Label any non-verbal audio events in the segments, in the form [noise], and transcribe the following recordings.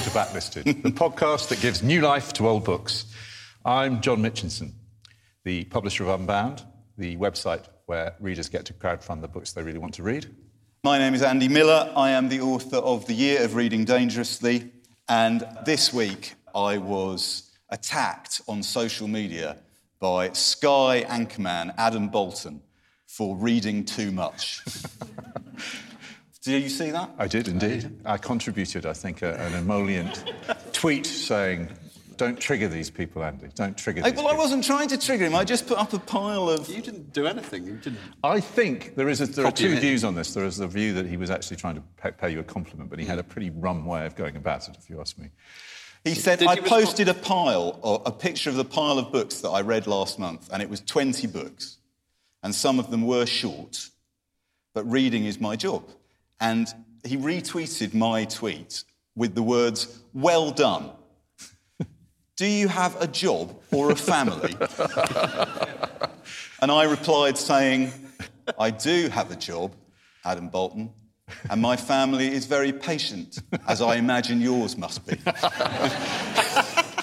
Welcome to Backlisted, the podcast that gives new life to old books. I'm John Mitchinson, the publisher of Unbound, the website where readers get to crowdfund the books they really want to read. My name is Andy Miller. I am the author of The Year of Reading Dangerously. And this week I was attacked on social media by Sky anchorman Adam Boulton for reading too much. [laughs] Did you see that? I did indeed. I contributed, I think, a, an emollient tweet saying, don't trigger these people, Andy. Don't trigger I, these well, I wasn't trying to trigger him. I just put up a pile of. You didn't do anything. You didn't. I think there, is a, there are two views on this. There is the view that he was actually trying to pay, pay you a compliment, but he had a pretty rum way of going about it, if you ask me. He said, Did I you respond- posted a pile, or a picture of the pile of books that I read last month, and it was 20 books. And some of them were short, but reading is my job. And he retweeted my tweet with the words, Well done. [laughs] Do you have a job or a family? and I replied saying, I do have a job, Adam Boulton, and my family is very patient, as I imagine yours must be. [laughs]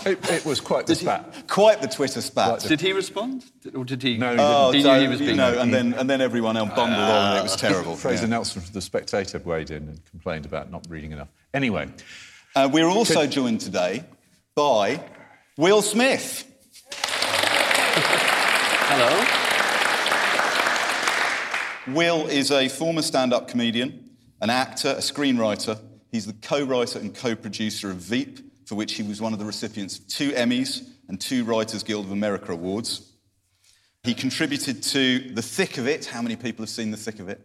It, it was quite the spat. Quite the Twitter spat. Did he respond? Did- Or did he? No, he Oh, he so, knew he was you being. know, and then and then everyone else bundled on, and it was terrible. [laughs] Fraser yeah. Nelson from The Spectator weighed in and complained about not reading enough. Anyway, Uh, we're also joined today by Will Smith. Hello. Will is a former stand-up comedian, an actor, a screenwriter. He's the co-writer and co-producer of Veep, for which he was one of the recipients of two Emmys and two Writers Guild of America awards. He contributed to The Thick of It. How many people have seen The Thick of It?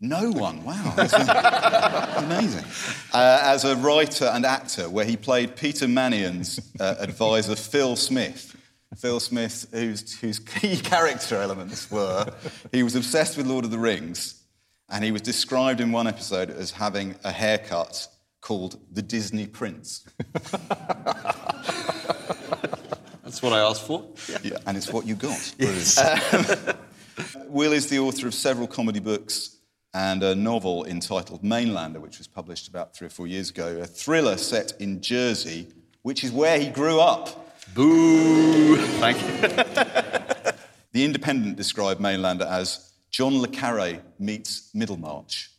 No one. Wow. [laughs] Amazing. Uh, as a writer and actor, where he played Peter Mannion's uh, advisor, Phil Smith. Phil Smith, whose, whose key [laughs] character elements were he was obsessed with Lord of the Rings, and he was described in one episode as having a haircut called the Disney Prince. [laughs] That's what I asked for. Yeah, and it's what you got. Um, [laughs] Will is the author of several comedy books and a novel entitled Mainlander, which was published about three or four years ago, a thriller set in Jersey, which is where he grew up. Boo. Thank you. [laughs] The Independent described Mainlander as John Le Carre meets Middlemarch.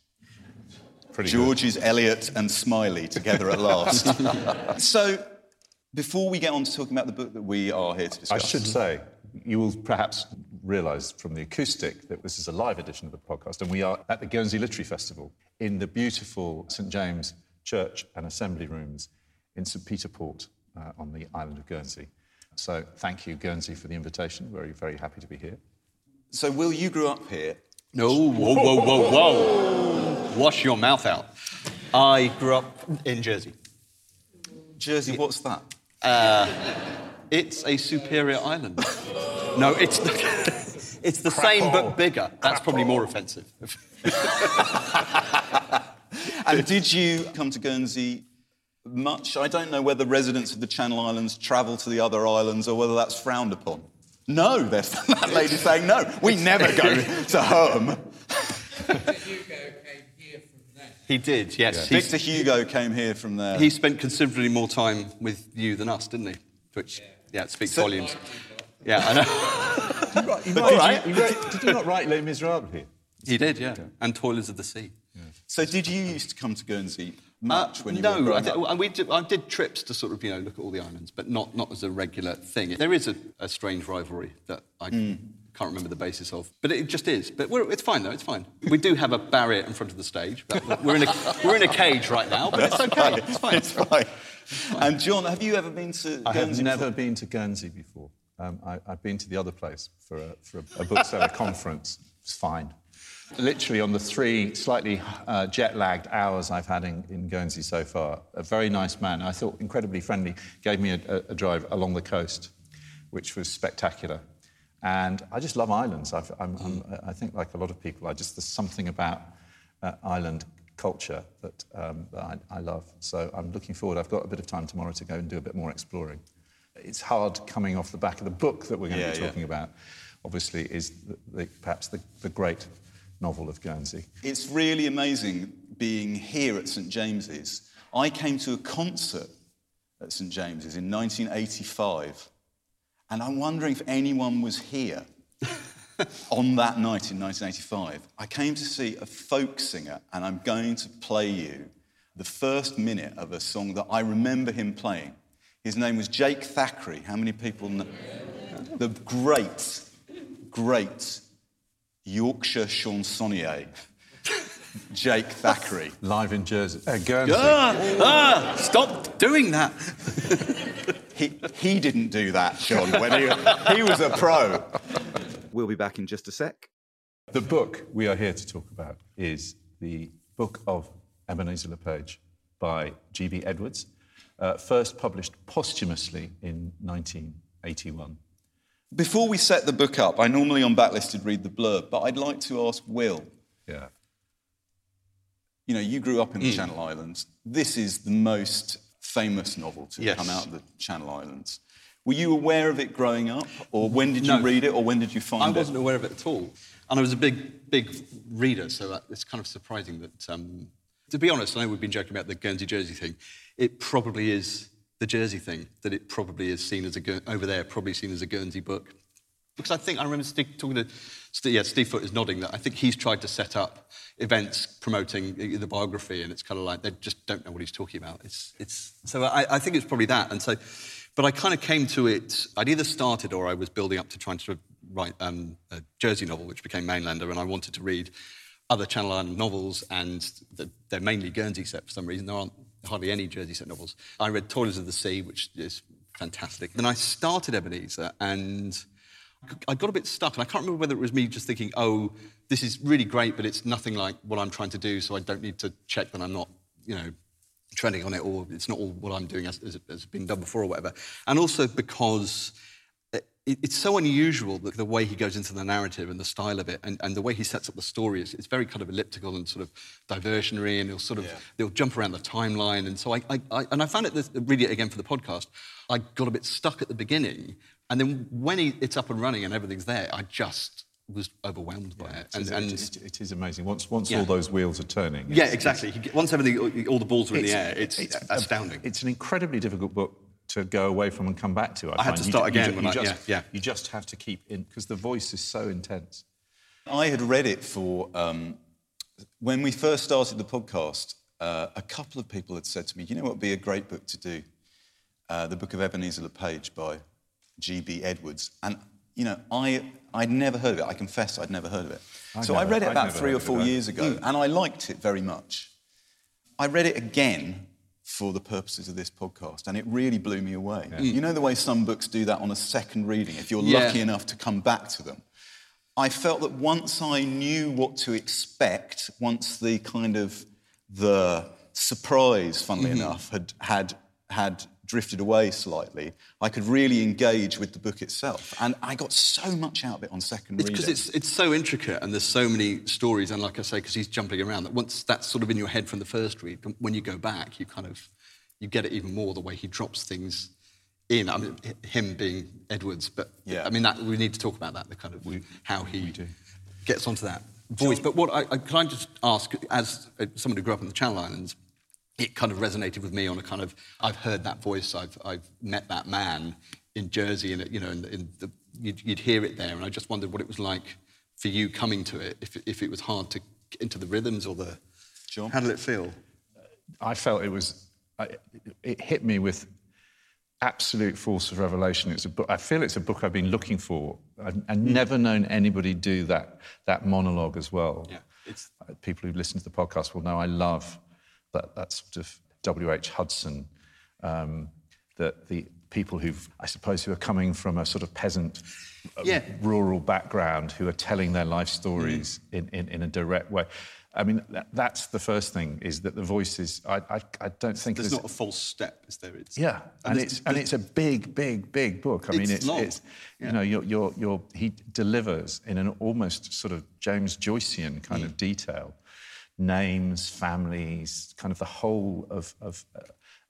Pretty good. George's Eliot and Smiley together at last. [laughs] so, before we get on to talking about the book that we are here to discuss, I should say, you will perhaps realise from the acoustic that this is a live edition of the podcast, and we are at the Guernsey Literary Festival in the beautiful St James Church and Assembly Rooms in St Peter Port uh, on the island of Guernsey. So thank you, Guernsey, for the invitation. We're very happy to be here. So, Will, you grew up here. No. Whoa, whoa, whoa, whoa. Wash your mouth out. I grew up in Jersey. Jersey, what's that? Uh, it's a superior island. No, it's [laughs] it's the same but bigger. That's probably more offensive. [laughs] [laughs] And did you come to Guernsey much? I don't know whether residents of the Channel Islands travel to the other islands or whether that's frowned upon. No, there's [laughs] that lady saying no. We never go [laughs] to home. Hugo came here from there. He did, yes. He, Victor Hugo came here from there. he spent considerably more time with you than us, didn't he? Which, yeah, it speaks So- volumes. Yeah, I know. You All [laughs] wrote- right. you wrote- did you not write Les Miserables here? He did, yeah. And Toilers of the Sea. so, did you used to come to Guernsey much when you Uh, no, were I growing did, up? and we did, I did trips to sort of you know look at all the islands, but not not as a regular thing. There is a, a strange rivalry that I Hmm. can't remember the basis of, but it just is. But we're, it's fine though. It's fine. We do have a barrier in front of the stage, but we're in a we're in a cage right now, but it's okay. It's fine. It's fine. And John, have you ever been to I have Guernsey? never before? been to Guernsey before. Um, I, I've been to the other place for a, for a, a bookseller [laughs] conference. It's fine. Literally, on the three slightly uh, jet lagged hours I've had in, in Guernsey so far, a very nice man, I thought incredibly friendly, gave me a, a, drive along the coast, which was spectacular. And I just love islands. I've, I'm, I'm, I think, like a lot of people, I just there's something about uh, island culture that, um, that I, I love. So I'm looking forward. I've got a bit of time tomorrow to go and do a bit more exploring. It's hard coming off the back of the book that we're going Yeah, to be yeah. talking about. Obviously, is the, the, perhaps the, the great novel of Guernsey. It's really amazing being here at St James's I came to a concert at St James's in 1985, and I'm wondering if anyone was here [laughs] on that night in 1985. I came to see a folk singer, and I'm going to play you the first minute of a song that I remember him playing. His name was Jake Thackray. How many people know? The great, great Yorkshire chansonnier, [laughs] Jake Thackray. Live in Jersey, uh, Guernsey. Ah, ah, stop doing that. [laughs] He, he didn't do that, John, when he, he was a pro. We'll be back in just a sec. The book we are here to talk about is the Book of Ebenezer Le Page by G.B. Edwards, uh, first published posthumously in 1981. Before we set the book up, I normally on Backlisted read the blurb, but I'd like to ask Will. Yeah. You know, you grew up in the Channel Islands. This is the most famous novel to Yes. come out of the Channel Islands. Were you aware of it growing up, or when did you No. read it, or when did you find it? I wasn't aware of it at all. And I was a big, big reader, so that, it's kind of surprising that, um, to be honest, I know we've been joking about the Guernsey Jersey thing. It probably is the Jersey thing, that it probably is seen as a, over there, probably seen as a Guernsey book. Because I think, I remember Steve, talking to, Steve, yeah, Steve Foot is nodding that I think he's tried to set up events promoting the the biography, and it's kind of like they just don't know what he's talking about. It's, it's, so I, I think it's probably that. And so, but I kind of came to it, I'd either started or I was building up to trying to write um, a Jersey novel, which became Mainlander, and I wanted to read other Channel Island novels, and they're mainly Guernsey set for some reason. There aren't hardly any Jersey set novels. I read Toilers of the Sea, which is fantastic. Then I started Ebenezer, and I got a bit stuck, and I can't remember whether it was me just thinking, oh, this is really great, but it's nothing like what I'm trying to do, so I don't need to check that I'm not, you know, treading on it, or it's not all what I'm doing as, as, as been done before, or whatever. And also because it, it's so unusual that the way he goes into the narrative and the style of it, and, and the way he sets up the story is it's very kind of elliptical and sort of diversionary, and he'll sort of they'll jump around the timeline. And so I, I, I and I found it this, reading it again for the podcast. I got a bit stuck at the beginning, and then when he, it's up and running and everything's there, I just was overwhelmed by it. It is, And, it and is- it is amazing. Once, once Yeah. all those wheels are turning. yeah, exactly. Once everything, all the balls are in the air, it's, astounding. It's an incredibly difficult book to go away from and come back to. I, I had to start you again you I- just, yeah, yeah. You just have to keep in because the voice is so intense. I had read it for um, when we first started the podcast. Uh, a couple of people had said to me, "You know what would be a great book to do? Uh, the Book of Ebenezer Page by G.B. Edwards." And you know, I I'd never heard of it. I confess, I'd never heard of it. I'd so I read it about three or four years ago, and I liked it very much. I read it again for the purposes of this podcast, and it really blew me away. You know the way some books do that on a second reading, if you're Yeah. lucky enough to come back to them. I felt that once I knew what to expect, once the kind of the surprise, funnily Mm-hmm. enough, had had had drifted away slightly, I could really engage with the book itself, and I got so much out of it on second It's reading. because it's, it's so intricate and there's so many stories, and like I say, because he's jumping around, that once that's sort of in your head from the first read, when you go back, you kind of you get it even more the way he drops things in. I mean, him being Edwards, but Yeah. I mean that we need to talk about that, the kind of how he gets onto that voice. But what I, I can I just ask, as uh, someone who grew up in the Channel Islands, it kind of resonated with me on a kind of I've heard that voice, I've I've met that man in Jersey, and you know, in, in the, you'd, you'd hear it there, and I just wondered what it was like for you coming to it, if if it was hard to get into the rhythms or the. John? How did it feel? I felt it was, I, it hit me with absolute force of revelation. It's a book, I feel it's a book I've been looking for. I've, I've never known anybody do that, that monologue as well. Yeah, it's- Uh, People who listen to the podcast will know I love that, that sort of W.H. Hudson, um, that the people who've, I suppose, who are coming from a sort of peasant, uh, Yeah. rural background, who are telling their life stories in, in, in a direct way. I mean, that, that's the first thing, is that the voice is, I, I, I don't think There's there's... not a false step, is there? It's, Yeah, and there's- it's and it's a big, big, big book. I mean, It's it's long. it's you know, you're, you're, you're, he delivers in an almost sort of James Joycean kind Mm. of detail, names, families, kind of the whole of, of uh,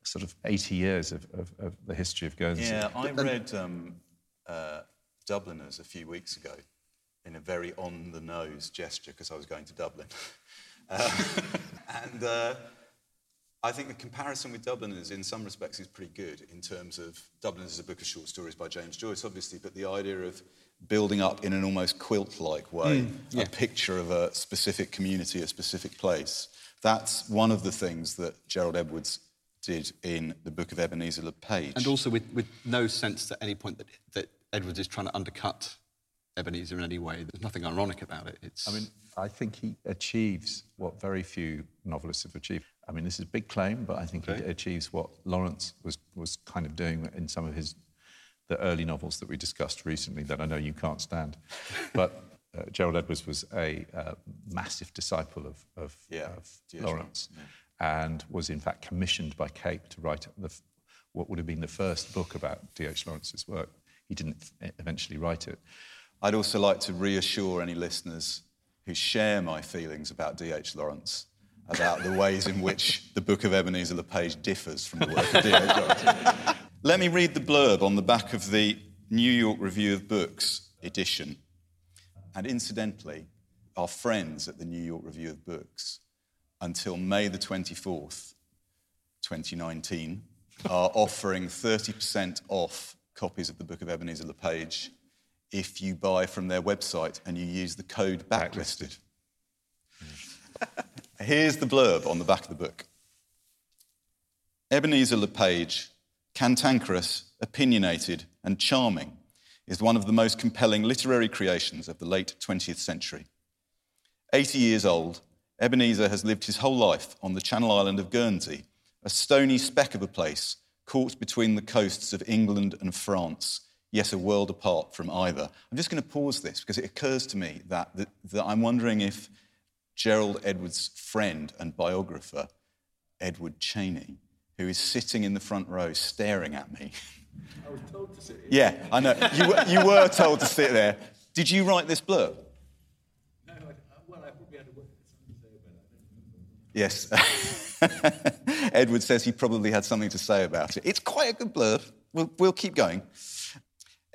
sort of 80 years of, of, of the history of Guernsey. Yeah, I read um, uh, Dubliners a few weeks ago in a very on the nose gesture because I was going to Dublin. Uh, [laughs] and uh, I think the comparison with Dubliners, in some respects, is pretty good in terms of Dubliners is a book of short stories by James Joyce, obviously, but the idea of building up in an almost quilt-like way Mm, yeah. a picture of a specific community, a specific place. That's one of the things that Gerald Edwards did in the Book of Ebenezer Le Page. And also with, with no sense at any point that, that Edwards is trying to undercut Ebenezer in any way. There's nothing ironic about it. It's, I mean, I think he achieves what very few novelists have achieved. I mean, this is a big claim, but I think he achieves what Lawrence was, was kind of doing in some of his the early novels that we discussed recently that I know you can't stand. But uh, Gerald Edwards was a uh, massive disciple of, of, Yeah, of. Lawrence and was in fact commissioned by Cape to write the, what would have been the first book about D.H. Lawrence's work. He didn't eventually write it. I'd also like to reassure any listeners who share my feelings about D.H. Lawrence about the ways in which the Book of Ebenezer Le Page differs from the work of D.H. Lawrence. [laughs] Let me read the blurb on the back of the New York Review of Books edition. And incidentally, our friends at the New York Review of Books, until May the 24th, 2019, are offering 30% off copies of the Book of Ebenezer Le Page if you buy from their website and you use the code backlisted. Here's the blurb on the back of the book Ebenezer Le Page, cantankerous, opinionated, and charming, is one of the most compelling literary creations of the late 20th century. 80 years old, Ebenezer has lived his whole life on the Channel Island of Guernsey, a stony speck of a place caught between the coasts of England and France, yet a world apart from either. I'm just going to pause this because it occurs to me that, that, that I'm wondering if Gerald Edwards' friend and biographer, Edward Chaney, who is sitting in the front row staring at me. I was told to sit here. Yeah, I know. You, were- you were told to sit there. Did you write this blurb? Yes. [laughs] Edward says he probably had something to say about it. It's quite a good blurb. We'll, we'll keep going.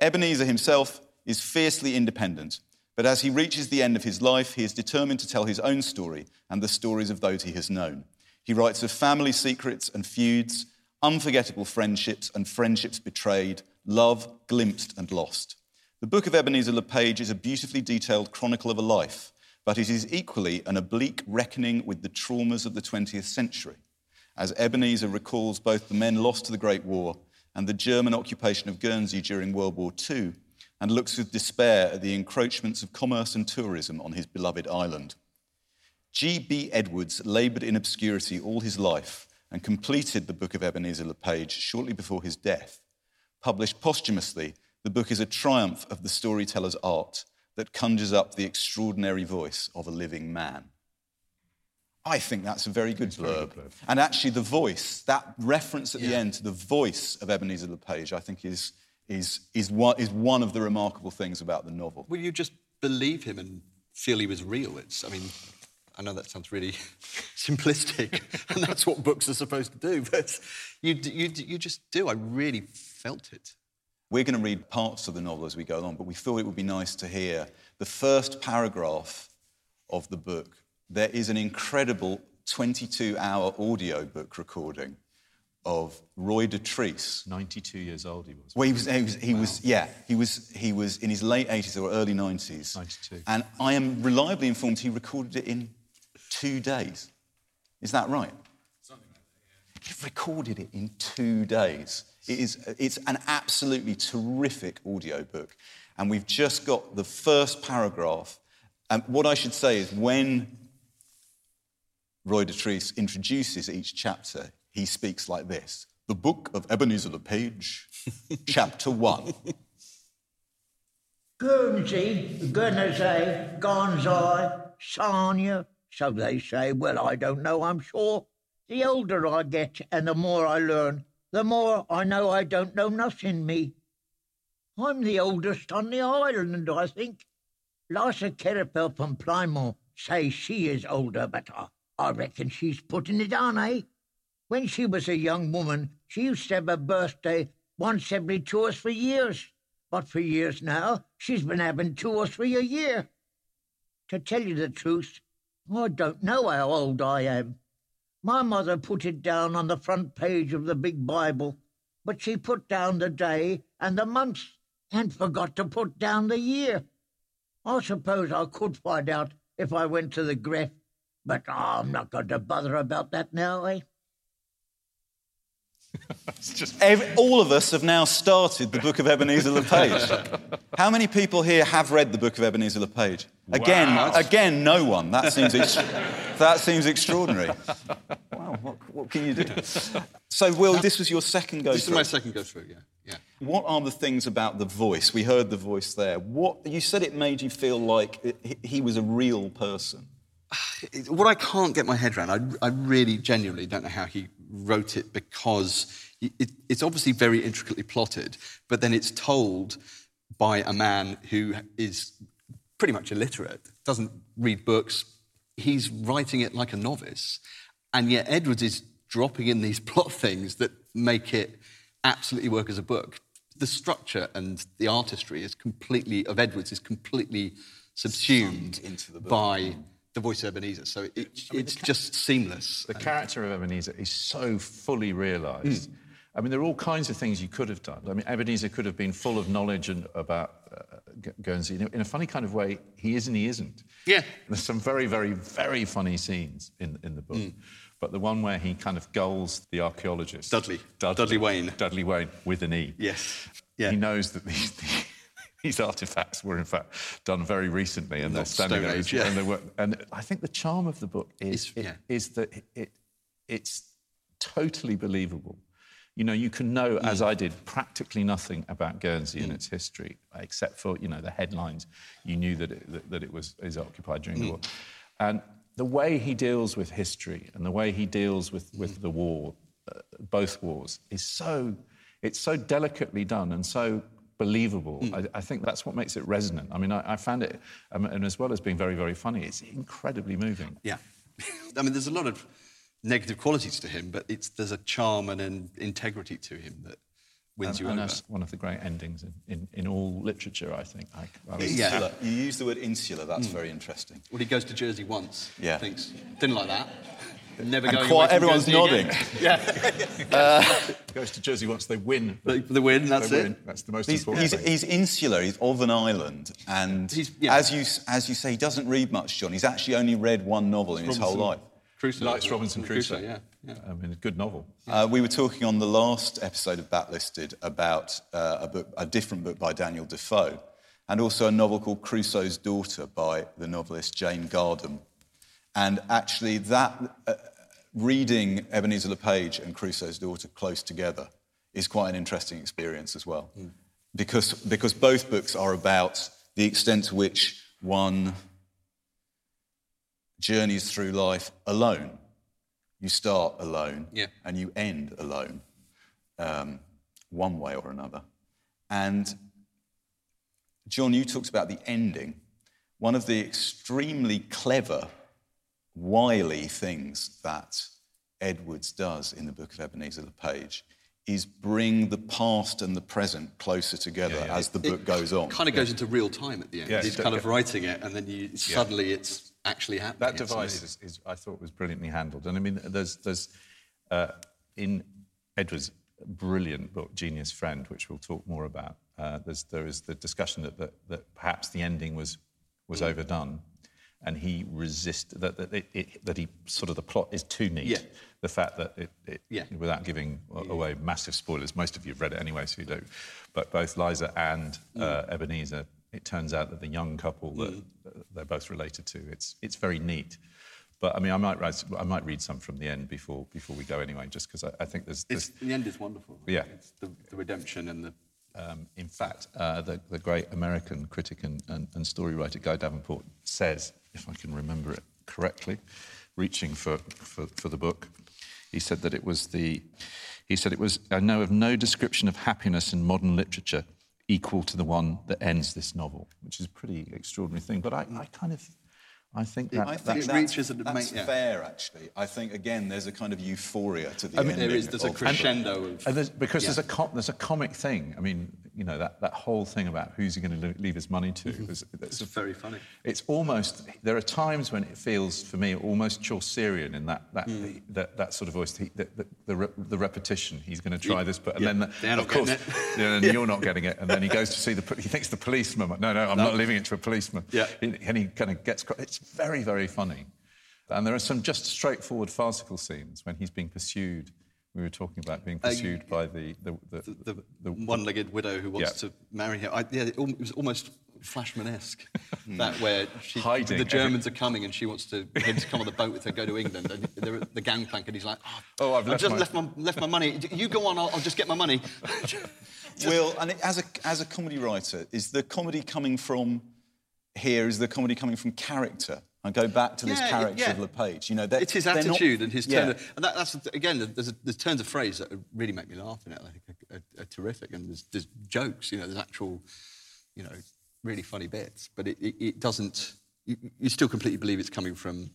Ebenezer himself is fiercely independent, but as he reaches the end of his life, he is determined to tell his own story and the stories of those he has known. He writes of family secrets and feuds, unforgettable friendships and friendships betrayed, love glimpsed and lost. The book of Ebenezer Le Page is a beautifully detailed chronicle of a life, but it is equally an oblique reckoning with the traumas of the 20th century, as Ebenezer recalls both the men lost to the Great War and the German occupation of Guernsey during World War II, and looks with despair at the encroachments of commerce and tourism on his beloved island. G.B. Edwards laboured in obscurity all his life and completed the Book of Ebenezer Le Page shortly before his death. Published posthumously, the book is a triumph of the storyteller's art that conjures up the extraordinary voice of a living man. I think that's a very good, very blurb. good blurb. And actually, the voice, that reference at the end to the voice of Ebenezer Le Page, I think is, is, is, one, is one of the remarkable things about the novel. will you just believe him and feel he was real? It's, I mean, I know that sounds really [laughs] simplistic, [laughs] and that's what books are supposed to do, [laughs] but you, you, you just do. I really felt it. We're going to read parts of the novel as we go along, but we thought it would be nice to hear the first paragraph of the book. There is an incredible 22 hour audio book recording of Roy Dotrice. 92 years old he was. Well, he was, he was, he was yeah, he was, he was in his late 80s or early 90s. 92. And I am reliably informed he recorded it in two days. Is that right? You've recorded it in two days. It is, it's an absolutely terrific audiobook. And we've just got the first paragraph. And what I should say is when Roy Dotrice introduces each chapter, he speaks like this The Book of Ebenezer Le Page, [laughs] Chapter 1. Guernsey, Guernsey, Gonzai, Sarnia, so they say. Well, I don't know, I'm sure. The older I get and the more I learn, the more I know I don't know nothing, me. I'm the oldest on the island, I think. Liza Queripel from Plymouth says she is older, but I, I reckon she's putting it on, eh? When she was a young woman, she used to have a birthday once every two or three years. But for years now, she's been having two or three a year. To tell you the truth, I don't know how old I am. My mother put it down on the front page of the big Bible, but she put down the day and the month and forgot to put down the year. I suppose I could find out if I went to the Greffe, but I'm not going to bother about that now, eh? [laughs] Ev- all of us have now started the Book of Ebenezer [laughs] Le Page. How many people here have read the Book of Ebenezer Le Page? Again, Wow. again, no one. That seems ex- [laughs] that seems extraordinary. Wow, what, what can you do? So, Will, this was your second go This is through. my second go through, yeah. yeah. What are the things about the voice? We heard the voice there. What you said it made you feel like it, he- he was a real person. [sighs] What I can't get my head around, I, I really genuinely don't know how he wrote it because it, it- it's obviously very intricately plotted, but then it's told by a man who is pretty much illiterate, doesn't read books. He's writing it like a novice, and yet Edwards is dropping in these [laughs] plot things that make it absolutely work as a book. The structure and the artistry is completely of Edwards is completely subsumed into the book. by the voice of Ebenezer. So it, it's just seamless. The character of Ebenezer is so fully realised. I mean, there are all kinds of things you could have done. I mean, Ebenezer could have been full of knowledge and, about uh, Guernsey. In a, funny kind of way, he is and he isn't. Yeah. There's some very, very, very funny scenes in, in the book. But the one where he kind of gulls the archaeologist. Dudley. Dudley Wayne. Dudley Wayne, with an E. Yes. Yeah. He knows that these, these artifacts were, in fact, done very recently, and they're standing Stone. Age, yeah. And, they were, and I think the charm of the book is, it- yeah. is that it, it, it's totally believable. You know, you can know, Mm. as I did, practically nothing about Guernsey and its history, except for you know the headlines. You knew that it, that, that it was is occupied during Mm. the war, and the way he deals with history and the way he deals with, Mm. with the war, uh, both wars, is so it's so delicately done and so believable. Mm. I, I think that's what makes it resonant. I mean, I, I found it, um, and as well as being very, very funny, it's incredibly moving. Yeah. [laughs] I mean, there's a lot of negative qualities to him, but it's, there's a charm and an integrity to him that wins And, you and over. that's one of the great endings in, in, in all literature, I think. I, I was- Yeah. You use the word insular. That's very interesting. Well, he goes to Jersey once. Yeah. Thinks, didn't like that. Never And going quite away everyone's Jersey nodding. again. [laughs] yeah. goes to Jersey once they win. The, the win, that's they it. win. That's the most He's, important he's, thing. he's insular. He's of an island, and He's- yeah. as you as you say, he doesn't read much. John. He's actually only read one novel in his whole life. Crusoe. Likes Robinson Crusoe. yeah. yeah. I mean, a good novel. Uh, we were talking on the last episode of Backlisted about uh, a book, a different book by Daniel Defoe, and also a novel called Crusoe's Daughter by the novelist Jane Gardam. And actually, that uh, reading Ebenezer Le Page and Crusoe's Daughter close together is quite an interesting experience as well, because because both books are about the extent to which one journeys through life alone. You start alone Yeah. and you end alone, um, one way or another. And John, you talked about the ending. One of the extremely clever, wily things that Edwards does in the book of Ebenezer Le Page is bring the past and the present closer together Yeah, yeah. as the book goes on. It kind of goes into real time at the end. Yeah, He's kind of writing it, and then you suddenly it's actually happening. That device is, is, I thought, was brilliantly handled. And I mean, there's, there's uh, in Edward's brilliant book, Genius Friend, which we'll talk more about, uh, there's, there is the discussion that, that, that perhaps the ending was, was overdone. And he resist that, that, it, it, that he sort of the plot is too neat. Yeah. The fact that it, it Yeah. without giving away massive spoilers, most of you have read it anyway, so you don't. But both Liza and uh, Ebenezer, it turns out that the young couple that uh, they're both related to, it's it's very neat. But I mean, I might write, I might read some from the end before before we go anyway, just because I, I think there's, there's the end is wonderful. Yeah. It's the, the redemption and the. Um, in fact, uh, the, the great American critic and, and, and story writer Guy Davenport says, if I can remember it correctly, reaching for, for, for the book, he said that it was the, he said it was, I know of no description of happiness in modern literature equal to the one that ends this novel, which is a pretty extraordinary thing. But I, I kind of, I think that, I think It that's, reaches and it that's make- yeah. fair, actually. I think, again, there's a kind of euphoria to the I mean, ending. There is there's a of- crescendo of. And there's, because there's, a com- there's a comic thing. I mean, you know, that, that whole thing about who's he going to leave his money to. Mm-hmm. that's It's very funny. It's almost, there are times when it feels, for me, almost Chaucerian in that, that, Mm. that, that sort of voice, the, the, the, the, re- the repetition. He's going to try this, but, and yeah, then, the, of course, [laughs] yeah, and you're not getting it. And then he goes to see the, he thinks the policeman, no, no, I'm not leaving it to a policeman. Yeah. And he kind of gets, it's very, very funny. And there are some just straightforward farcical scenes when he's being pursued. We were talking about being uh, pursued by the, the, the, The, the- one-legged widow who wants Yeah. to marry him. I, yeah, it, was almost Flashman-esque. [laughs] that where she, Hiding the every- Germans are coming and she wants to him to come on the boat with her, go to England, and they're at the gangplank, and he's like, Oh, oh I've left just my- left my left my money. You go on, I'll, I'll just get my money." [laughs] Will, and as a, as a comedy writer, is the comedy coming from here? Is the comedy coming from character? I go back to this Yeah, character yeah. of LePage. You know, it's his they're not- attitude and his Yeah. Of, and that, that's again, there's, there's turns of phrase that really make me laugh in it. I think are, are, are terrific, and there's, there's jokes. You know, there's actual, you know, really funny bits. But it, it, it doesn't. You, you still completely believe it's coming from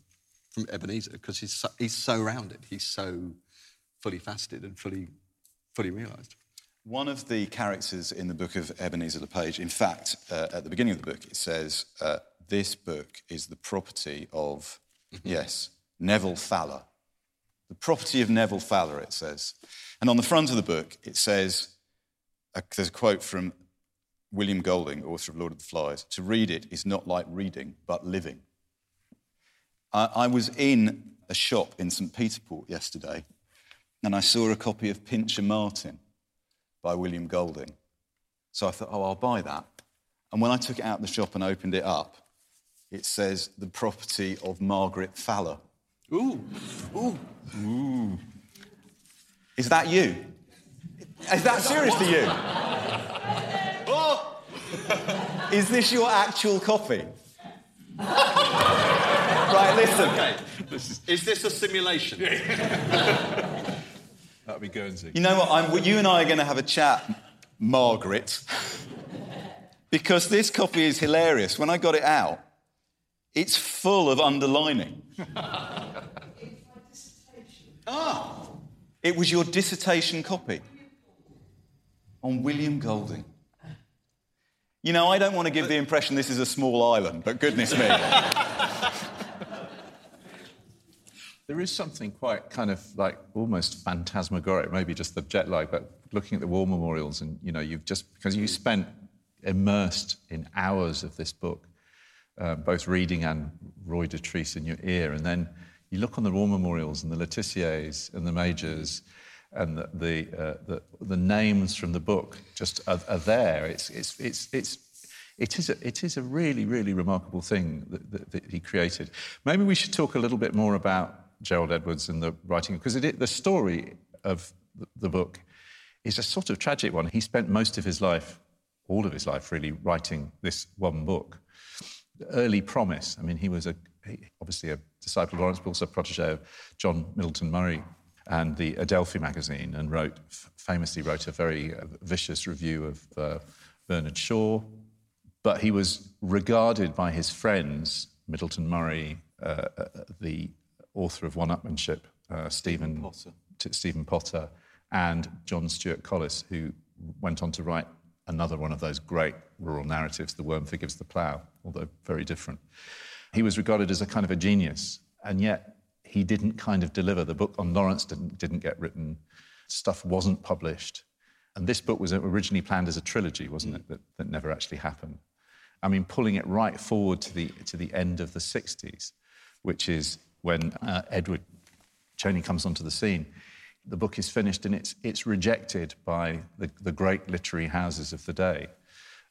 from Ebenezer because he's so, he's so rounded. He's so fully faceted and fully fully realised. One of the characters in the book of Ebenezer Le Page, in fact, uh, at the beginning of the book, it says, uh, This book is the property of, yes, Neville Fowler. The property of Neville Fowler, it says. And on the front of the book, it says, uh, there's a quote from William Golding, author of Lord of the Flies To read it is not like reading, but living. I, I was in a shop in St. Peter Port yesterday, and I saw a copy of Pincher Martin by William Golding. So I thought, oh, I'll buy that. And when I took it out of the shop and opened it up, it says the property of Margaret Fowler. Ooh, ooh. ooh. Is that you? Is that seriously you? Oh! Is this your actual copy? right, listen. Okay. Is this a simulation? [laughs] That'd be Guernsey. You know what? I'm, you and I are going to have a chat, Margaret, [laughs] because this copy is hilarious. When I got it out, it's full of underlining. [laughs] ah, it was your dissertation copy on William Golding. You know, I don't want to give the impression this is a small island, but goodness me. [laughs] There is something quite kind of like almost phantasmagoric, maybe just the jet lag, but looking at the war memorials and, you know, you've just, because you spent immersed in hours of this book, uh, both reading and Roy de Dotrice in your ear, and then you look on the war memorials and the Le Tissier's and the Majors and the, the, uh, the, the names from the book just are, are there. It's, it's, it's, it's, it is, a, it is a really, really remarkable thing that, that, that he created. Maybe we should talk a little bit more about Gerald Edwards and the writing, because the story of the book is a sort of tragic one. He spent most of his life, all of his life really, writing this one book. Early promise, I mean, he was a, obviously a disciple of Lawrence, but also a protege of John Middleton Murry and the Adelphi magazine, and wrote, famously wrote a very uh, vicious review of uh, Bernard Shaw, but he was regarded by his friends, Middleton Murry, uh, uh, the author of One Upmanship, uh, Stephen Potter. T- Stephen Potter, and John Stewart Collis, who went on to write another one of those great rural narratives, The Worm Forgives the Plough, although very different. He was regarded as a kind of a genius, and yet he didn't kind of deliver. The book on Lawrence didn't, didn't get written, stuff wasn't published. And this book was originally planned as a trilogy, wasn't it? That, that never actually happened. I mean, pulling it right forward to the, to the end of the 60s, which is when uh, Edward Chaney comes onto the scene. The book is finished and it's, it's rejected by the, the great literary houses of the day.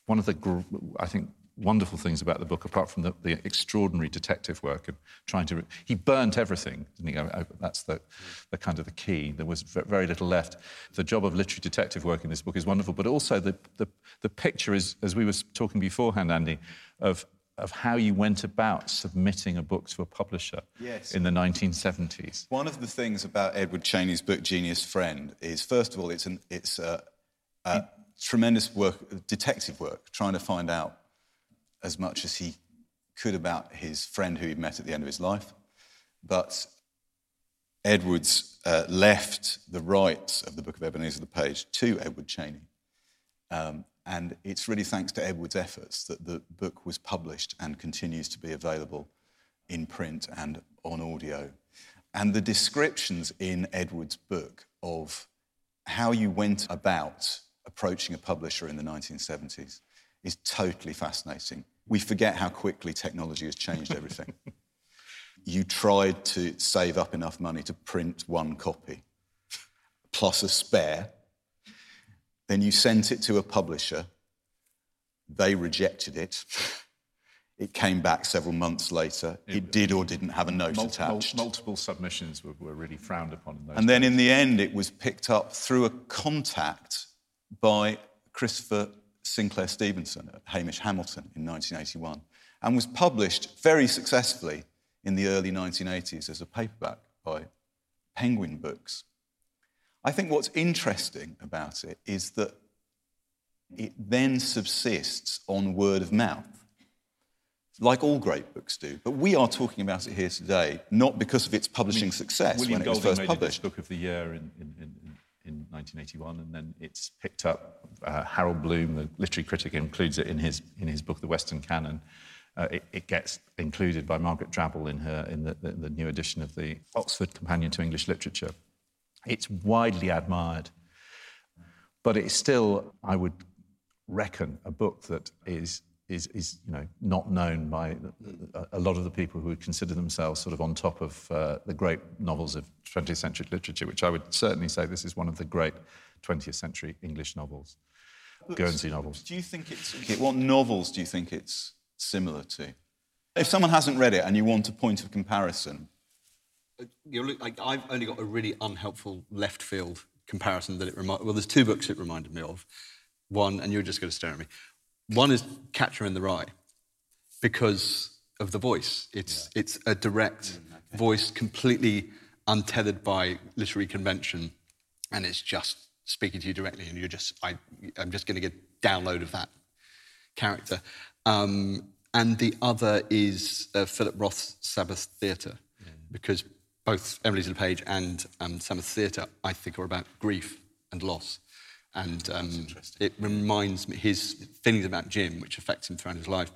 One of the, gr- I think, wonderful things about the book, apart from the, the extraordinary detective work and trying to, he burnt everything, didn't he? I- I- That's the, the kind of the key. There was ve- very little left. The job of literary detective work in this book is wonderful, but also the, the, the picture is, as we were talking beforehand, Andy, of, of how you went about submitting a book to a publisher Yes. in the 1970s. One of the things about Edward Chaney's book Genius Friend is, first of all, it's, an, it's a, a tremendous work, detective work, trying to find out as much as he could about his friend who he'd met at the end of his life. But Edwards uh, left the rights of the Book of Ebenezer Le Page to Edward Chaney. Um, and it's really thanks to Edward's efforts that the book was published and continues to be available in print and on audio. And the descriptions in Edward's book of how you went about approaching a publisher in the 1970s is totally fascinating. We forget how quickly technology has changed everything. [laughs] you tried to save up enough money to print one copy plus a spare then you sent it to a publisher. They rejected it. It came back several months later. It did or didn't have a note Mul- attached. mul- multiple submissions were, were really frowned upon. In those And then in the end, it was picked up through a contact by Christopher Sinclair Stevenson at Hamish Hamilton in 1981 and was published very successfully in the early 1980s as a paperback by Penguin Books. I think what's interesting about it is that it then subsists on word of mouth, like all great books do. But we are talking about it here today, not because of its publishing success William when it was Golding first made it published. book of the year in, in, in, in 1981, and then it's picked up. Uh, Harold Bloom, the literary critic, includes it in his, in his book, The Western Canon. Uh, it, it gets included by Margaret Drabble in, her, in the, the, the new edition of the Oxford Companion to English Literature. It's widely admired, but it's still, I would reckon, a book that is, is, is you know, not known by a, lot of the people who would consider themselves sort of on top of uh, the great novels of 20th century literature, which I would certainly say this is one of the great 20th century English novels, Guernsey novels. Do you think it's okay, what novels do you think it's similar to? If someone hasn't read it and you want a point of comparison, You're, like, I've only got a really unhelpful left field comparison that it reminded. Well, there's two books it reminded me of. One, and you're just going to stare at me. One is Catcher in the Rye, because of the voice. It's it's a direct voice, completely untethered by literary convention, and it's just speaking to you directly. And you're just, I, I'm just going to get download of that character. Um, and the other is uh, Philip Roth's Sabbath Theatre, because both Emily's the Page and um, Sabbath Theatre, I think, are about grief and loss. And um, it reminds me, his feelings about Jim, which affects him throughout his life,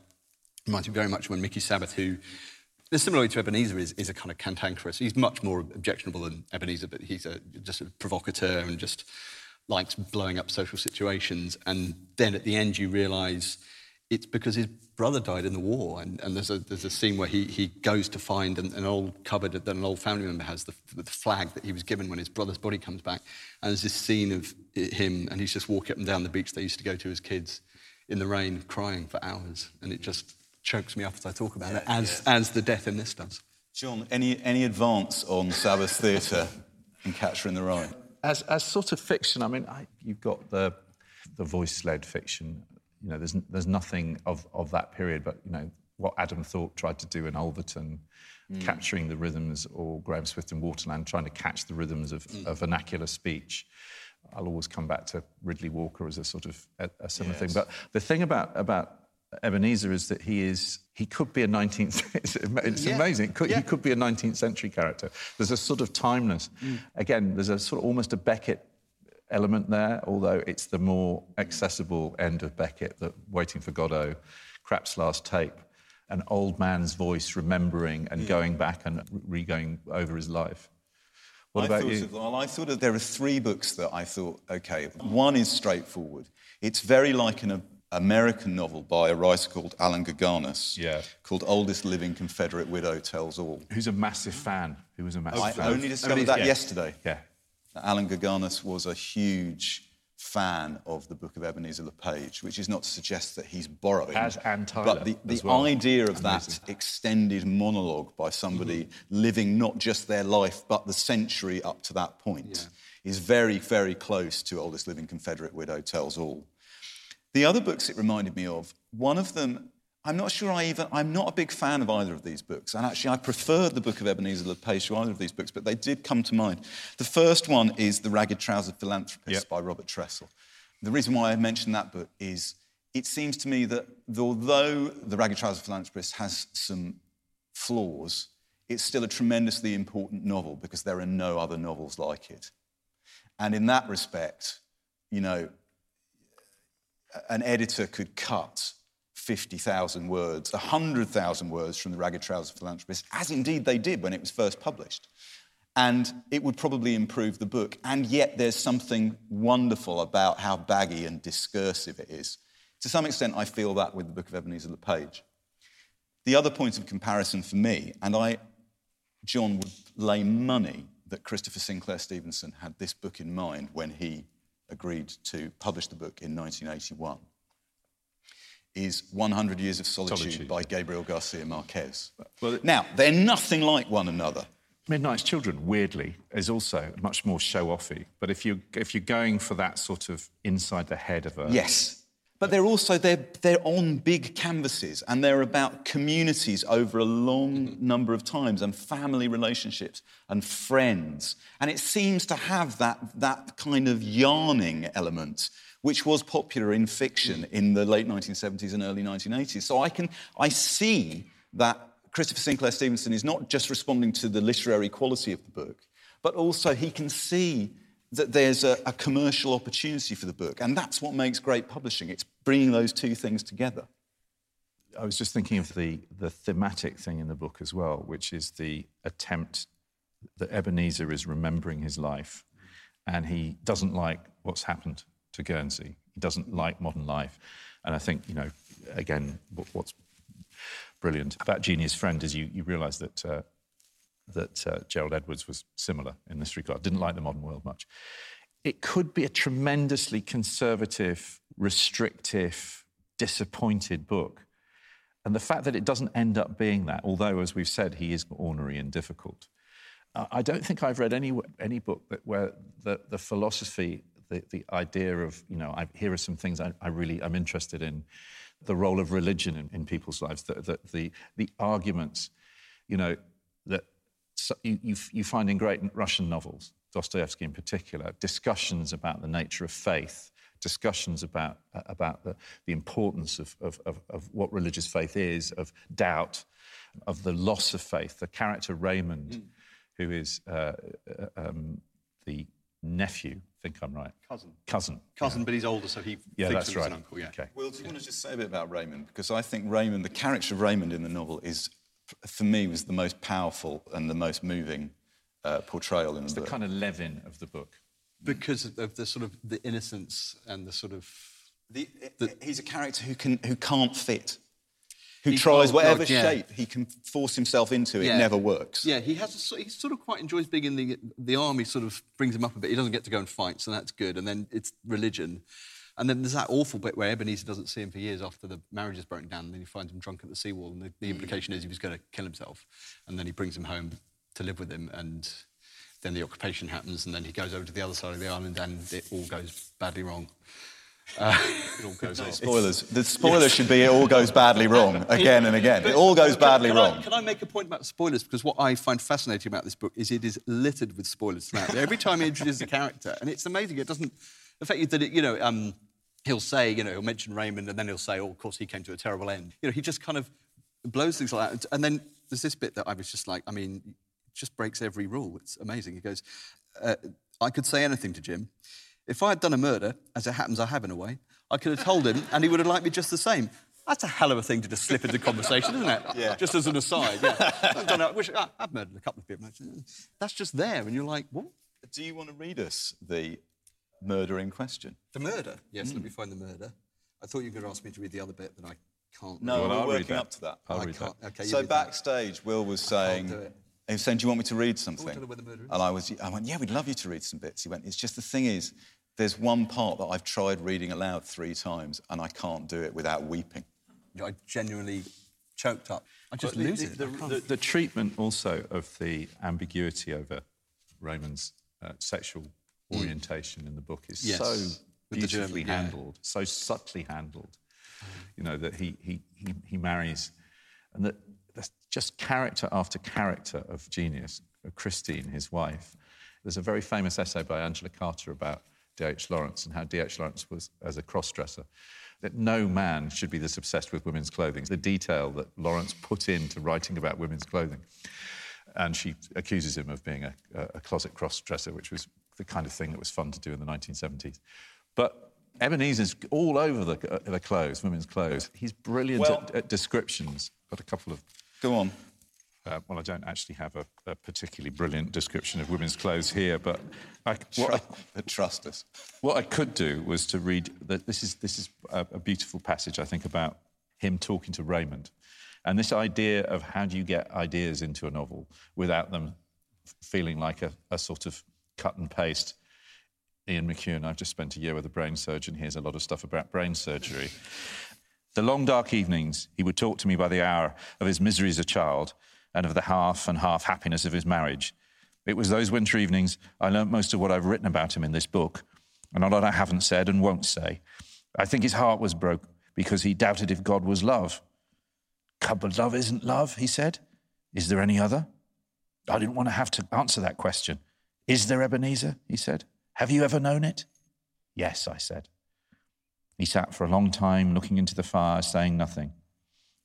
reminds me very much of when Mickey Sabbath, who, similarly to Ebenezer, is, is a kind of cantankerous. He's much more objectionable than Ebenezer, but he's a, just a provocateur and just likes blowing up social situations. And then at the end, you realise it's because his brother died in the war. And, and there's, a, there's a scene where he, he goes to find an, an old cupboard that an old family member has, the, the flag that he was given when his brother's body comes back. And there's this scene of him, and he's just walking up and down the beach they used to go to as kids in the rain, crying for hours. And it just chokes me up as I talk about it, as, as the death in this does. John, any, any advance on Sabbath Theatre and Catcher in the Rye? as, as sort of fiction, I mean, I, you've got the, the voice-led fiction. You know, there's, there's nothing of, of that period, but, you know, what Adam Thorpe tried to do in Ulverton, mm. capturing the rhythms, or Graham Swift in Waterland trying to catch the rhythms of, mm. of vernacular speech. I'll always come back to Riddley Walker as a sort of a, a similar thing. But the thing about, about Ebenezer is that he is he could be a 19th [laughs] it's, it's Yeah. amazing. Could, Yeah. He could be a 19th century character. There's a sort of timeless. Mm. Again, there's a sort of almost a Beckett element there, although it's the more accessible end of Beckett, that Waiting for Godot, Krapp's last tape, an old man's voice remembering and hmm. going back and re-going over his life. What I about thought you? Of, well, I thought of, there are three books that I thought, okay, one is straightforward. It's very like an American novel by a writer called Allan Gurganus, Yeah. called Oldest Living Confederate Widow Tells All. Who's a massive fan? Who was a massive I fan? only discovered Only- that yeah. yesterday. Yeah. Allan Gurganus was a huge fan of the Book of Ebenezer Le Page, which is not to suggest that he's borrowing. As Tyler But the, the well. idea of that extended monologue by somebody Mm-hmm. living not just their life, but the century up to that point is very, very close to Oldest Living Confederate Widow Tells All. The other books it reminded me of, one of them, I'm not sure I even, I'm not a big fan of either of these books. And actually, I preferred the book of Ebenezer Le Page to either of these books, but they did come to mind. The first one is The Ragged Trousered Philanthropist Yep. by Robert Tressell. The reason why I mentioned that book is it seems to me that although The Ragged Trousered Philanthropist has some flaws, it's still a tremendously important novel because there are no other novels like it. And in that respect, you know, an editor could cut 50,000 words, 100,000 words from the Ragged Trousers Philanthropist, as indeed they did when it was first published. And it would probably improve the book. And yet there's something wonderful about how baggy and discursive it is. To some extent, I feel that with the Book of Ebenezer Page. The other point of comparison for me, and I, John, would lay money that Christopher Sinclair Stevenson had this book in mind when he agreed to publish the book in 1981 is 100 Years of Solitude, Solitude. by Gabriel Garcia Marquez. Well, now, they're nothing like one another. Midnight's Children, weirdly, is also much more show-offy. But if you if you're going for that sort of inside the head of a Yes. But they're also they're, they're on big canvases and they're about communities over a long mm-hmm. number of times and family relationships and friends. And it seems to have that, that kind of yarning element which was popular in fiction in the late 1970s and early 1980s. So I can I see that Christopher Sinclair Stevenson is not just responding to the literary quality of the book, but also he can see that there's a, a commercial opportunity for the book. And that's what makes great publishing. It's bringing those two things together. I was just thinking of the, the thematic thing in the book as well, which is the attempt that Ebenezer is remembering his life and he doesn't like what's happened to Guernsey. He doesn't like modern life. And I think, you know, again, what's brilliant about Genius Friend is you, you realise that, uh, that uh, Gerald Edwards was similar in this regard, didn't like the modern world much. It could be a tremendously conservative, restrictive, disappointed book. And the fact that it doesn't end up being that, although, as we've said, he is ornery and difficult, I don't think I've read any, any book that, where the, the philosophy, the, the idea of, you know, I, here are some things I, I really am interested in, the role of religion in, in people's lives, the, the, the, the arguments, you know, that so you, you, you find in great Russian novels, Dostoevsky in particular, discussions about the nature of faith, discussions about, about the, the importance of, of, of, of what religious faith is, of doubt, of the loss of faith. The character Raymond, who is uh, uh, um, the nephew, I think I'm right. Cousin. Cousin. Cousin, but he's older, so he Yeah, thinks that's of him right. an uncle. Yeah. Okay. Will, do you want to just say a bit about Raymond? Because I think Raymond, the character of Raymond in the novel, is, for me, was the most powerful and the most moving uh, portrayal in the The book. kind of leaven of the book. Because of the sort of the innocence and the sort of The, he's a character who, can, who can't fit, who He- tries oh, whatever God, yeah. shape he can force himself into. It Yeah. never works. Yeah, he has. A, sort- he sort of quite enjoys being in the the army. Sort of brings him up a bit. He doesn't get to go and fight, so that's good. And then it's religion, and then there's that awful bit where Ebenezer doesn't see him for years after the marriage is broken down. And then he finds him drunk at the seawall, and the, the hmm. implication is he was going to kill himself. And then he brings him home to live with him, and then the occupation happens, and then he goes over to the other side of the island, and it all goes badly wrong. Uh, it all goes. Spoilers. The spoiler should be it all goes badly wrong [laughs] again and again. It all goes Can- badly can wrong. I, can I make a point about spoilers? Because what I find fascinating about this book is it is littered with spoilers throughout. Every time he introduces a character, and it's amazing. It doesn't. affect you that it, you know, um, he'll say, you know, he'll mention Raymond, and then he'll say, oh, of course, he came to a terrible end. You know, he just kind of blows things like that. And then there's this bit that I was just like, I mean, just breaks every rule. It's amazing. He goes, uh, I could say anything to Jim. If I had done a murder, as it happens, I have in a way, I could have told him, and he would have liked me just the same. That's a hell of a thing to just slip into conversation, isn't it? Yeah. Just as an aside. Yeah. I've, done it. I wish, I- I've murdered a couple of people. That's just there, and you're like, what? Do you want to read us the murder in question? The murder? Yes, mm. let me find the murder. I thought you were going to ask me to read the other bit, but I can't. No, Well, we're I'll working that. up to that. I'll I read can't. that. Okay, so read that. backstage, Will was saying, he was saying, "Do you want me to read something?" don't know where murder. And I was, I went, "Yeah, we'd love you to read some bits." He went, "It's just the thing is, there's one part that I've tried reading aloud three times, and I can't do it without weeping." I genuinely choked up. I just But the- lose the, it. The, the- the treatment also of the ambiguity over Raymond's uh, sexual orientation in the book is Yes. so beautifully German, yeah. handled, so subtly handled. You know that he he he, he marries, and that that's just character after character of genius. Of Christine, his wife. There's a very famous essay by Angela Carter about D.H. Lawrence and how D.H. Lawrence was as a cross-dresser. That no man should be this obsessed with women's clothing. The detail that Lawrence put into writing about women's clothing. And she accuses him of being a, a closet cross-dresser, which was the kind of thing that was fun to do in the 1970s. But Ebenezer's all over the, uh, the clothes, women's clothes. He's brilliant Well- at, at descriptions. Got a couple of. Go on. Uh, well, I don't actually have a, a particularly brilliant description of women's clothes here, but I, what, I, [laughs] trust us. what I could do was to read that this is this is a, a beautiful passage I think about him talking to Raymond, and this idea of how do you get ideas into a novel without them feeling like a, a sort of cut and paste. Ian McEwan, I've just spent a year with a brain surgeon. Here's a lot of stuff about brain surgery. The long dark evenings, he would talk to me by the hour of his misery as a child and of the half and half happiness of his marriage. It was those winter evenings I learnt most of what I've written about him in this book, and a lot I haven't said and won't say. I think his heart was broke because he doubted if God was love. But love isn't love, he said. Is there any other? I didn't want to have to answer that question. Is there Ebenezer? He said. Have you ever known it? Yes, I said. He sat for a long time looking into the fire, saying nothing.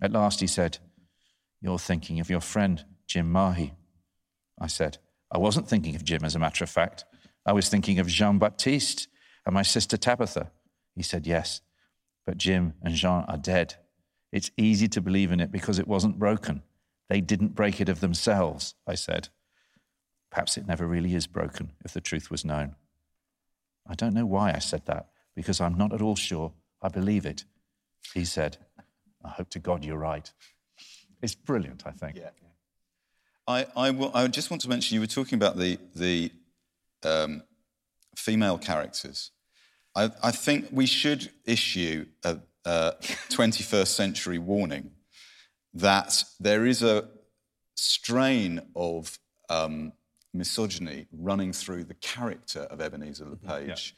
At last he said, You're thinking of your friend, Jim Mahy. I said, I wasn't thinking of Jim, as a matter of fact. I was thinking of Jean Baptiste and my sister Tabitha. He said, Yes, but Jim and Jean are dead. It's easy to believe in it because it wasn't broken. They didn't break it of themselves, I said. Perhaps it never really is broken if the truth was known. I don't know why I said that, because I'm not at all sure I believe it. He said, I hope to God you're right. It's brilliant, I think. Yeah. I, I, will, I just want to mention you were talking about the, the um, female characters. I, I think we should issue a, a [laughs] 21st century warning that there is a strain of um, misogyny running through the character of Ebenezer Le Page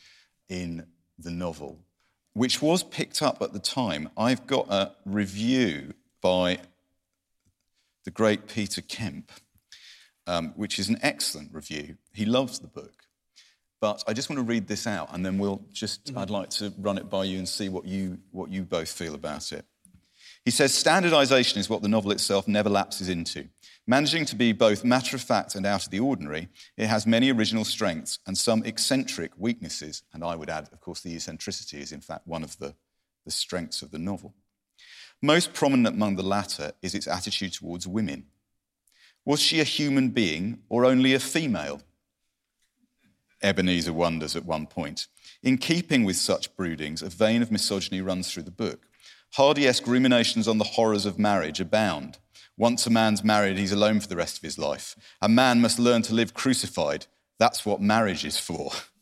in the novel, which was picked up at the time. I've got a review by the great Peter Kemp, um, which is an excellent review. He loves the book. But I just want to read this out and then we'll just, I'd like to run it by you and see what you, what you both feel about it. He says standardization is what the novel itself never lapses into. Managing to be both matter of fact and out of the ordinary, it has many original strengths and some eccentric weaknesses. And I would add, of course, the eccentricity is in fact one of the, the strengths of the novel. Most prominent among the latter is its attitude towards women. Was she a human being or only a female? Ebenezer wonders at one point. In keeping with such broodings, a vein of misogyny runs through the book. Hardy esque ruminations on the horrors of marriage abound. Once a man's married, he's alone for the rest of his life. A man must learn to live crucified. That's what marriage is for. [laughs]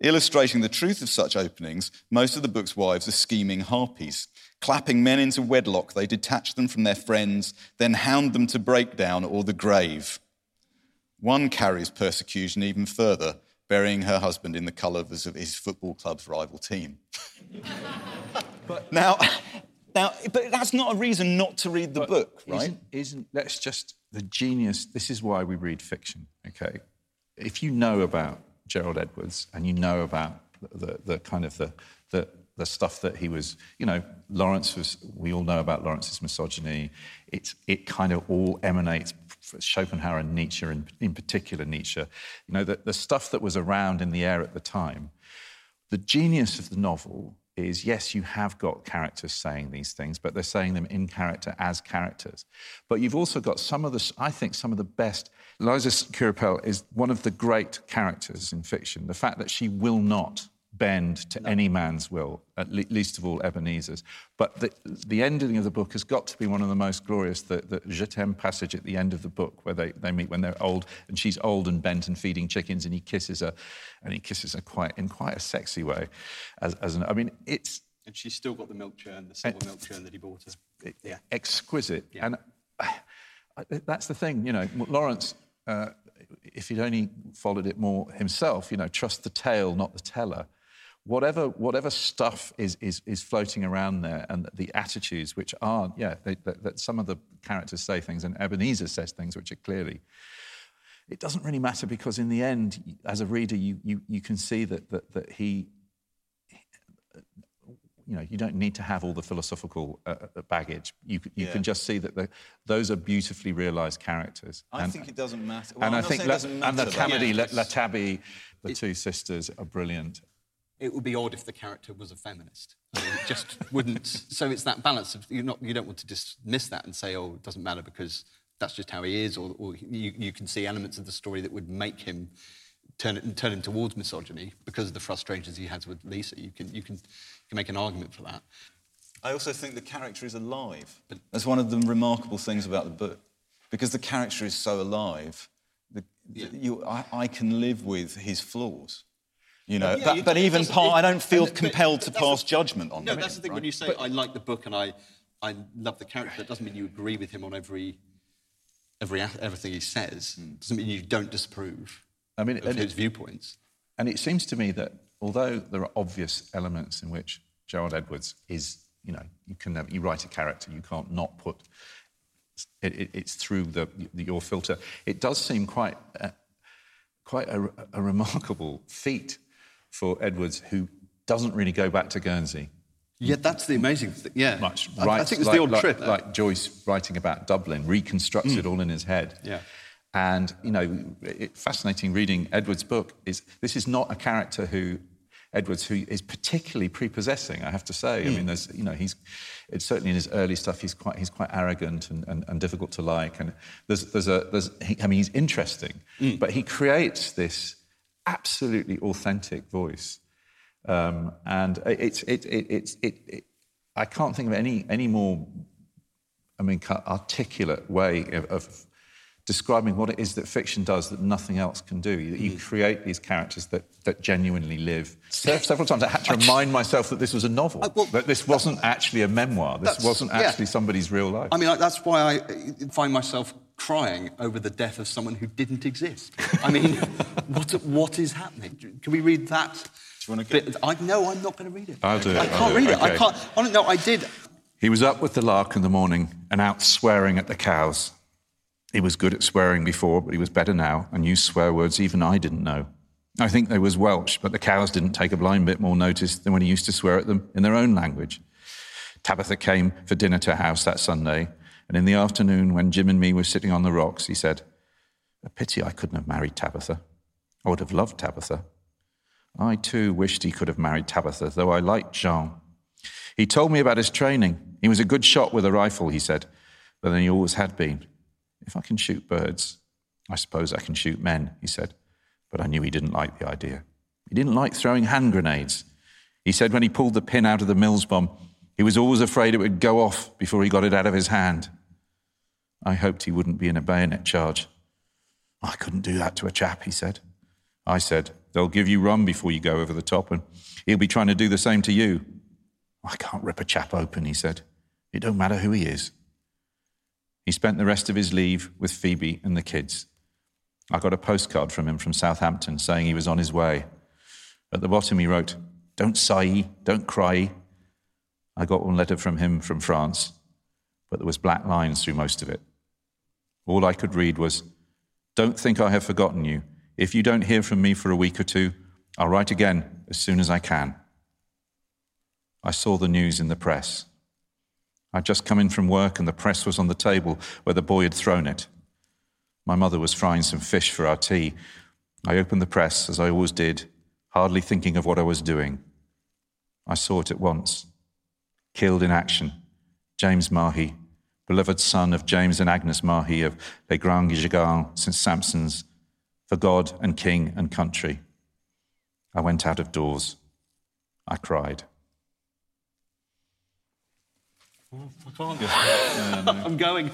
Illustrating the truth of such openings, most of the book's wives are scheming harpies. Clapping men into wedlock, they detach them from their friends, then hound them to breakdown or the grave. One carries persecution even further, burying her husband in the colours of his football club's rival team. [laughs] but now, now, but that's not a reason not to read the book, right? Isn't, isn't that's just the genius? This is why we read fiction. Okay, if you know about Gerald Edwards and you know about the, the, kind of the, the the stuff that he was, you know, Lawrence was. We all know about Lawrence's misogyny. It's it kind of all emanates. Schopenhauer and Nietzsche, in, in particular Nietzsche, you know, the, the stuff that was around in the air at the time. The genius of the novel is yes, you have got characters saying these things, but they're saying them in character as characters. But you've also got some of the, I think, some of the best. Liza Queripel is one of the great characters in fiction. The fact that she will not bend to any man's will, at le- least of all Ebenezer's. But the, the ending of the book has got to be one of the most glorious, the, the Je t'aime passage at the end of the book, where they, they meet when they're old, and she's old and bent and feeding chickens, and he kisses her, and he kisses her quite in quite a sexy way. As, as an, I mean, it's And she's still got the milk churn, the silver milk churn that he bought her. Yeah. exquisite. And I, [sighs] I, that's the thing, you know, Lawrence, uh, if he'd only followed it more himself, you know, trust the tale, not the teller. Whatever, whatever stuff is, is, is floating around there and the attitudes which are, yeah, they, that, that some of the characters say things and Ebenezer says things which are clearly, it doesn't really matter because in the end, as a reader, you, you, you can see that, that, that he, you know, you don't need to have all the philosophical uh, uh, baggage. You, you Yeah. can just see that the, those are beautifully realised characters. I And- think it doesn't matter. Well, and I'm I think La, doesn't and the comedy, Yeah, La, the two sisters are brilliant. It would be odd if the character was a feminist. I mean, it just [laughs] wouldn't. So it's that balance of you're not, you don't want to dismiss that and say, oh, it doesn't matter because that's just how he is, or, or you, you can see elements of the story that would make him turn, it, turn him towards misogyny because of the frustrations he has with Liza. You can, you can, you can make an argument for that. I also think the character is alive. That's one of the remarkable things about the book. Because the character is so alive, the, Yeah. you, I, I can live with his flaws. You know, Yeah, but, but even it- I don't feel but- compelled but to pass the- judgment on No, him. that's the thing. When you say I like the book and I, I love the character, that doesn't mean you agree with him on every, every everything he says. Doesn't mean you don't disapprove I mean, of his it, viewpoints. and it seems to me that although there are obvious elements in which Gerald Edwards is, you know, you can never, you write a character, you can't not put it, it, it's through the, the, your filter. It does seem quite uh, quite a, a remarkable feat for Edwards, who doesn't really go back to Guernsey Yeah, that's the amazing thing. Yeah, much. I, I think it's like, the old like, trip. like Joyce writing about Dublin, reconstructs it mm. all in his head. Yeah. And you know, it, fascinating reading Edward's book is this is not a character who Edwards who is particularly prepossessing. I have to say. I mm. mean, there's you know he's it's certainly in his early stuff he's quite he's quite arrogant and, and, and difficult to like. And there's there's a there's he, I mean he's interesting, mm. but he creates this absolutely authentic voice. Um, and it's it, it, it, it, I can't think of any any more, I mean, articulate way of, of describing what it is that fiction does that nothing else can do. You, you create these characters that, that genuinely live. [laughs] Several times I had to remind myself that this was a novel, well, that this wasn't actually a memoir. This wasn't yeah. actually somebody's real life. I mean, like, that's why I uh, find myself crying over the death of someone who didn't exist. I mean, [laughs] what, what is happening? Can we read that? Do you wanna go? bit? I, no, I'm not going to read it. I'll do it, I can't do read it. I okay. can't. Oh, no, I did. He was up with the lark in the morning and out swearing at the cows. He was good at swearing before, but he was better now and used swear words even I didn't know. I think they was Welsh, but the cows didn't take a blind bit more notice than when he used to swear at them in their own language. Tabitha came for dinner to house that Sunday, and in the afternoon, when Jim and me were sitting on the rocks, he said, A pity I couldn't have married Tabitha. I would have loved Tabitha. I too wished he could have married Tabitha, though I liked Jean. He told me about his training. He was a good shot with a rifle, he said, but then he always had been. If I can shoot birds, I suppose I can shoot men, he said. But I knew he didn't like the idea. He didn't like throwing hand grenades. He said when he pulled the pin out of the Mills bomb, he was always afraid it would go off before he got it out of his hand. I hoped he wouldn't be in a bayonet charge. I couldn't do that to a chap, he said. I said, They'll give you rum before you go over the top, and he'll be trying to do the same to you. I can't rip a chap open, he said. It don't matter who he is. He spent the rest of his leave with Phoebe and the kids. I got a postcard from him from Southampton saying he was on his way. At the bottom, he wrote, Don't sigh, don't cry. I got one letter from him from France, but there was black lines through most of it. All I could read was, Don't think I have forgotten you. If you don't hear from me for a week or two, I'll write again as soon as I can. I saw the news in the press. I'd just come in from work and the press was on the table where the boy had thrown it. My mother was frying some fish for our tea. I opened the press, as I always did, hardly thinking of what I was doing. I saw it at once. Killed in action. James Mahy, beloved son of James and Agnes Mahy of Les Grands Gigants, St. Sampson's, for God and King and country. I went out of doors. I cried. I can't go. [laughs] I'm going.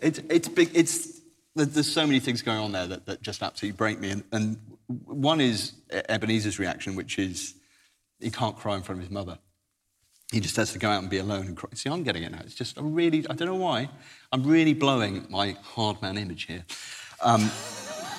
It's it's big. It's there- there's so many things going on there that, that just absolutely break me. And, and one is Ebenezer's reaction, which is he can't cry in front of his mother. He just has to go out and be alone and cry. See, I'm getting it now. It's just I'm really I don't know why I'm really blowing my hard man image here. Um,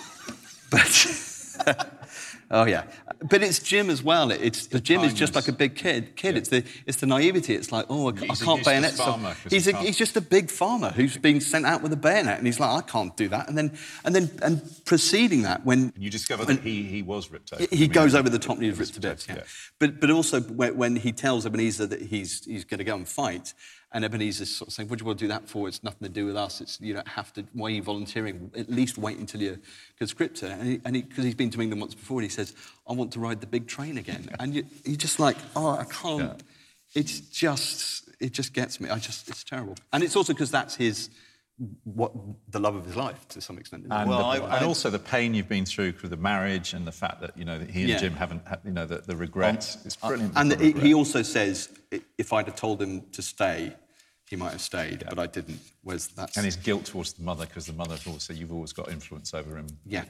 [laughs] but [laughs] oh yeah, but it's Jim as well. It's the Jim is just like a big kid. Kid, it's the it's the naivety. It's like oh I, ca- I can't bayonet. farmer He's he a, he's just a big farmer who's been sent out with a bayonet, and he's like I can't do that. And then and then and preceding that when You discover when- that he, he was ripped he- open. he I mean, goes over the top and he's ripped to bits. Yeah. yeah. But but also when, when he tells Ebenezer that he's he's going to go and fight, And Ebenezer's sort of saying, what do you want to do that for? It's nothing to do with us. It's, you don't have to, why are you volunteering? At least wait until you're conscripted. And because he, and he, 'cause he's been to England once before, and he says, I want to ride the big train again. [laughs] And you, you're just like, oh, I can't. It's just, it just gets me. I just, it's terrible. And it's also because that's his, what, the love of his life to some extent. And, Well, I- and also the pain you've been through with the marriage and the fact that you know that he and Yeah. Jim haven't, had, you know, the, the regrets. Um, it's brilliant. And the he, he also says, if I'd have told him to stay, he might have stayed, but I didn't. Whereas that's and his guilt towards the mother because the mother always said you've always got influence over him. yeah,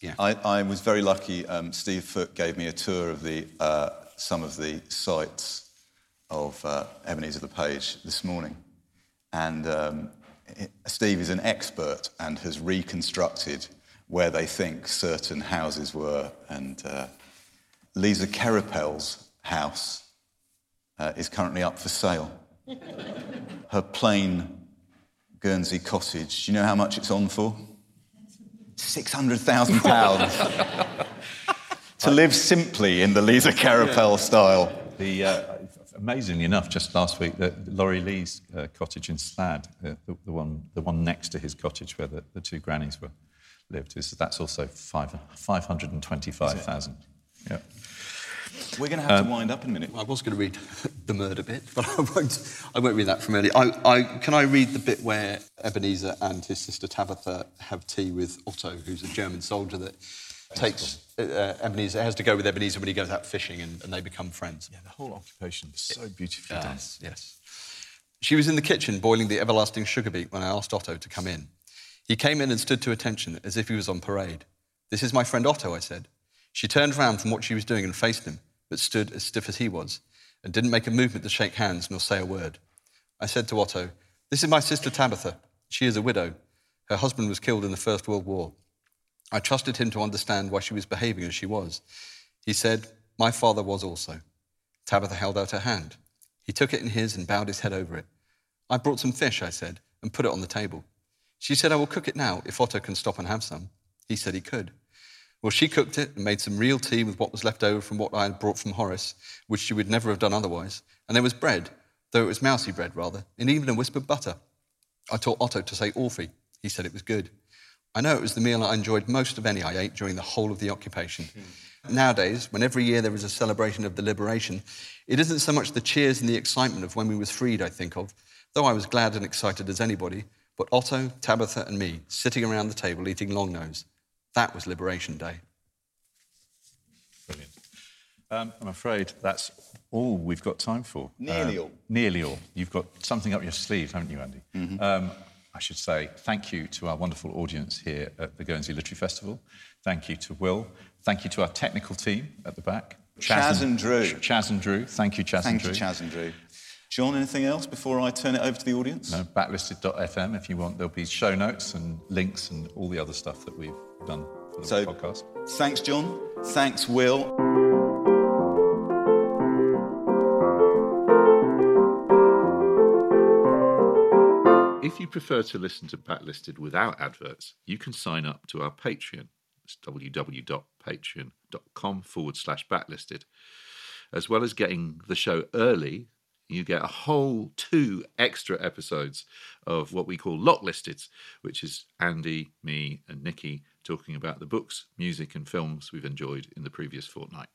yeah. I, I was very lucky. Um, Steve Foote gave me a tour of the, uh, some of the sites of uh, Ebenezer Le Page this morning. And um, it- Steve is an expert and has reconstructed where they think certain houses were. And uh, Liza Queripel's house uh, is currently up for sale. [laughs] Her plain Guernsey cottage. Do you know how much it's on for? £600,000 [laughs] to live simply in the Liza Queripel style. The, uh, amazingly enough, just last week, the, Laurie Lee's uh, cottage in Slad, uh, the, the, one, the one next to his cottage where the, the two grannies were lived, is, that's also five, 525,000. Yeah. We're going to have to wind up in a minute. I was going to read [laughs] the murder bit, but I won't. I won't read that from earlier. I, I, can I read the bit where Ebenezer and his sister Tabitha have tea with Otto, who's a German soldier that takes uh, Ebenezer has to go with Ebenezer when he goes out fishing, and, and they become friends. Yeah, the whole occupation is so beautifully done. Yes, yes. She was in the kitchen boiling the everlasting sugar beet when I asked Otto to come in. He came in and stood to attention as if he was on parade. This is my friend Otto, I said. She turned round from what she was doing and faced him, but stood as stiff as he was, and didn't make a movement to shake hands nor say a word. I said to Otto, This is my sister Tabitha. She is a widow. Her husband was killed in the First World War. I trusted him to understand why she was behaving as she was. He said, My father was also. Tabitha held out her hand. He took it in his and bowed his head over it. I brought some fish, I said, and put it on the table. She said, I will cook it now if Otto can stop and have some. He said he could. Well, she cooked it and made some real tea with what was left over from what I had brought from Horace, which she would never have done otherwise. And there was bread, though it was mousy bread rather, and even a wisp of butter. I taught Otto to say Orphy. He said it was good. I know it was the meal I enjoyed most of any I ate during the whole of the occupation. Hmm. Nowadays, when every year there is a celebration of the liberation, it isn't so much the cheers and the excitement of when we was freed I think of, though I was glad and excited as anybody, but Otto, Tabitha, and me sitting around the table eating long nose. That was Liberation Day. Brilliant. Um, I'm afraid that's all we've got time for. Nearly Um, all. Nearly all. You've got something up your sleeve, haven't you, Andy? Mm-hmm. Um, I should say thank you to our wonderful audience here at the Guernsey Literary Festival. Thank you to Will. Thank you to our technical team at the back. Chaz and Drew. Chaz and Drew. Thank you, Chaz Thank and you, Chaz and Drew. John, anything else before I turn it over to the audience? No, backlisted.fm if you want. There'll be show notes and links and all the other stuff that we've done So- podcast. Thanks, John. Thanks, Will. If you prefer to listen to Backlisted without adverts, you can sign up to our Patreon. It's www.patreon.com forward slash backlisted. As well as getting the show early, you get a whole two extra episodes of what we call Lot Listed, which is Andy, me, and Nikki talking about the books, music, and films we've enjoyed in the previous fortnight.